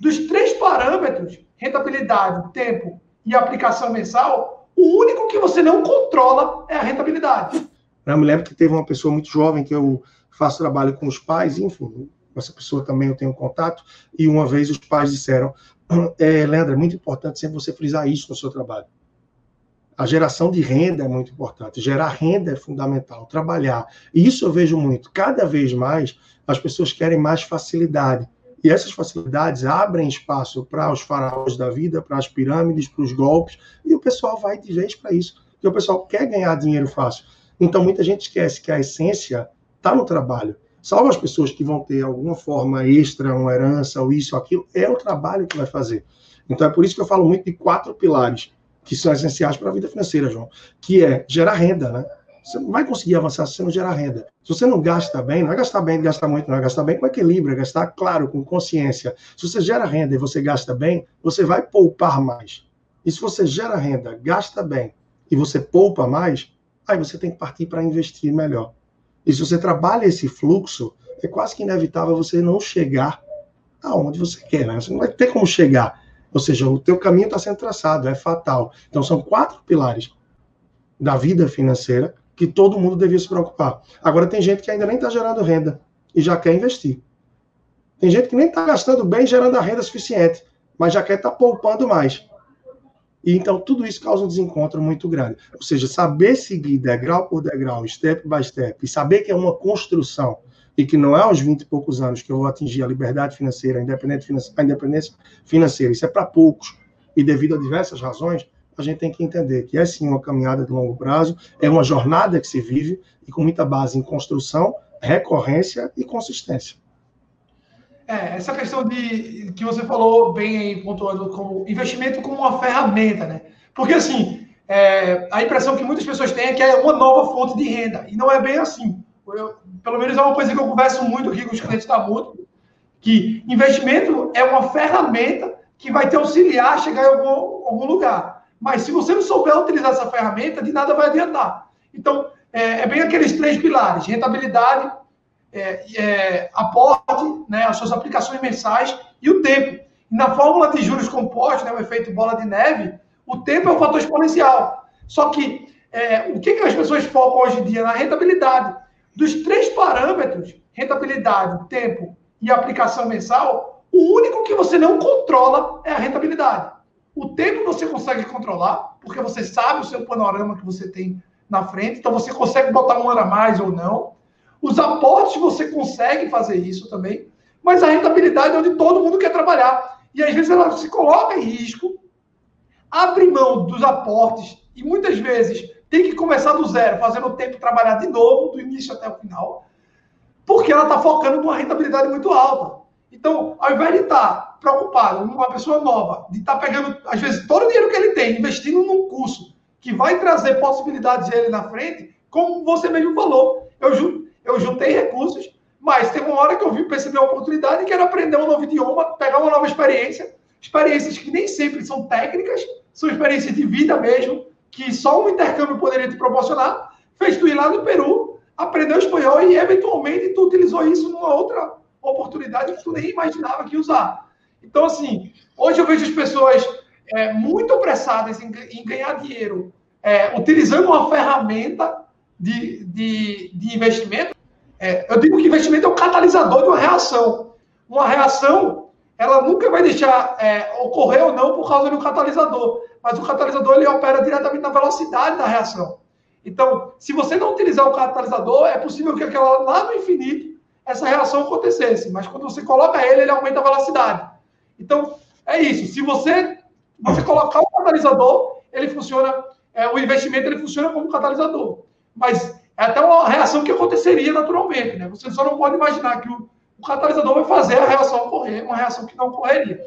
dos três parâmetros, rentabilidade, tempo e aplicação mensal, o único que você não controla é a rentabilidade. Eu me lembro que teve uma pessoa muito jovem que eu faço trabalho com os pais, enfim, essa pessoa também eu tenho contato, e uma vez os pais disseram, é, Leandro, é muito importante sempre você frisar isso no seu trabalho. A geração de renda é muito importante, gerar renda é fundamental, trabalhar. E isso eu vejo muito. Cada vez mais as pessoas querem mais facilidade. E essas facilidades abrem espaço para os faraós da vida, para as pirâmides, para os golpes, e o pessoal vai de vez para isso. Porque o pessoal quer ganhar dinheiro fácil. Então muita gente esquece que a essência está no trabalho. Salvo as pessoas que vão ter alguma forma extra, uma herança, ou isso, ou aquilo, é o trabalho que vai fazer. Então é por isso que eu falo muito de quatro pilares que são essenciais para a vida financeira, João, que é gerar renda, né? Você não vai conseguir avançar se você não gerar renda. Se você não gasta bem, não é gastar bem, gastar muito, não é gastar bem com equilíbrio, é gastar, claro, com consciência. Se você gera renda e você gasta bem, você vai poupar mais. E se você gera renda, gasta bem e você poupa mais, aí você tem que partir para investir melhor. E se você trabalha esse fluxo, é quase que inevitável você não chegar aonde você quer, né? Você não vai ter como chegar. Ou seja, o teu caminho está sendo traçado, é fatal. Então, são quatro pilares da vida financeira que todo mundo devia se preocupar. Agora, tem gente que ainda nem está gerando renda e já quer investir. Tem gente que nem está gastando bem gerando a renda suficiente, mas já quer estar tá poupando mais. E então tudo isso causa um desencontro muito grande. Ou seja, saber seguir degrau por degrau, step by step, e saber que é uma construção e que não é aos 20 e poucos anos que eu vou atingir a liberdade financeira, a independência financeira, isso é para poucos. E devido a diversas razões, a gente tem que entender que é sim uma caminhada de longo prazo, é uma jornada que se vive e com muita base em construção, recorrência e consistência. É, essa questão de que você falou bem aí, pontuando como investimento como uma ferramenta, né? Porque assim, é, a impressão que muitas pessoas têm é que é uma nova fonte de renda. E não é bem assim. Eu, pelo menos é uma coisa que eu converso muito aqui com os clientes da Mútua, que investimento é uma ferramenta que vai te auxiliar a chegar em algum, algum lugar. Mas se você não souber utilizar essa ferramenta, de nada vai adiantar. Então, é, é bem aqueles três pilares: rentabilidade, é, é, aporte, né, as suas aplicações mensais e o tempo. Na fórmula de juros compostos, né, o efeito bola de neve, o tempo é um fator exponencial. Só que é, o que, que as pessoas focam hoje em dia? Na rentabilidade. Dos três parâmetros, rentabilidade, tempo e aplicação mensal, o único que você não controla é a rentabilidade. O tempo você consegue controlar, porque você sabe o seu panorama que você tem na frente, então você consegue botar um ano a mais ou não. Os aportes você consegue fazer isso também, mas a rentabilidade é onde todo mundo quer trabalhar. E às vezes ela se coloca em risco, abre mão dos aportes e muitas vezes tem que começar do zero, fazendo o tempo trabalhar de novo, do início até o final, porque ela está focando numa rentabilidade muito alta. Então, ao invés de estar tá preocupado, uma pessoa nova, de estar tá pegando, às vezes, todo o dinheiro que ele tem, investindo num curso que vai trazer possibilidades ele na frente, como você mesmo falou, eu eu juntei recursos, mas teve uma hora que eu vi perceber a oportunidade que era aprender um novo idioma, pegar uma nova experiência, experiências que nem sempre são técnicas, são experiências de vida mesmo, que só um intercâmbio poderia te proporcionar. Fez tu ir lá no Peru, aprendeu espanhol e eventualmente tu utilizou isso numa outra oportunidade que tu nem imaginava que usar. Então, assim, hoje eu vejo as pessoas é, muito apressadas em, em ganhar dinheiro é, utilizando uma ferramenta de, de, de investimento é, eu digo que investimento é o catalisador de uma reação. Uma reação, ela nunca vai deixar é, ocorrer ou não por causa um catalisador. Mas o catalisador ele opera diretamente na velocidade da reação. Então, se você não utilizar o catalisador, é possível que aquela lá no infinito essa reação acontecesse. Mas quando você coloca ele, ele aumenta a velocidade. Então, é isso. Se você, você colocar o catalisador, ele funciona, é, o investimento ele funciona como catalisador. Mas é até uma reação que aconteceria naturalmente, né? Você só não pode imaginar que o, o catalisador vai fazer a reação ocorrer, uma reação que não ocorreria.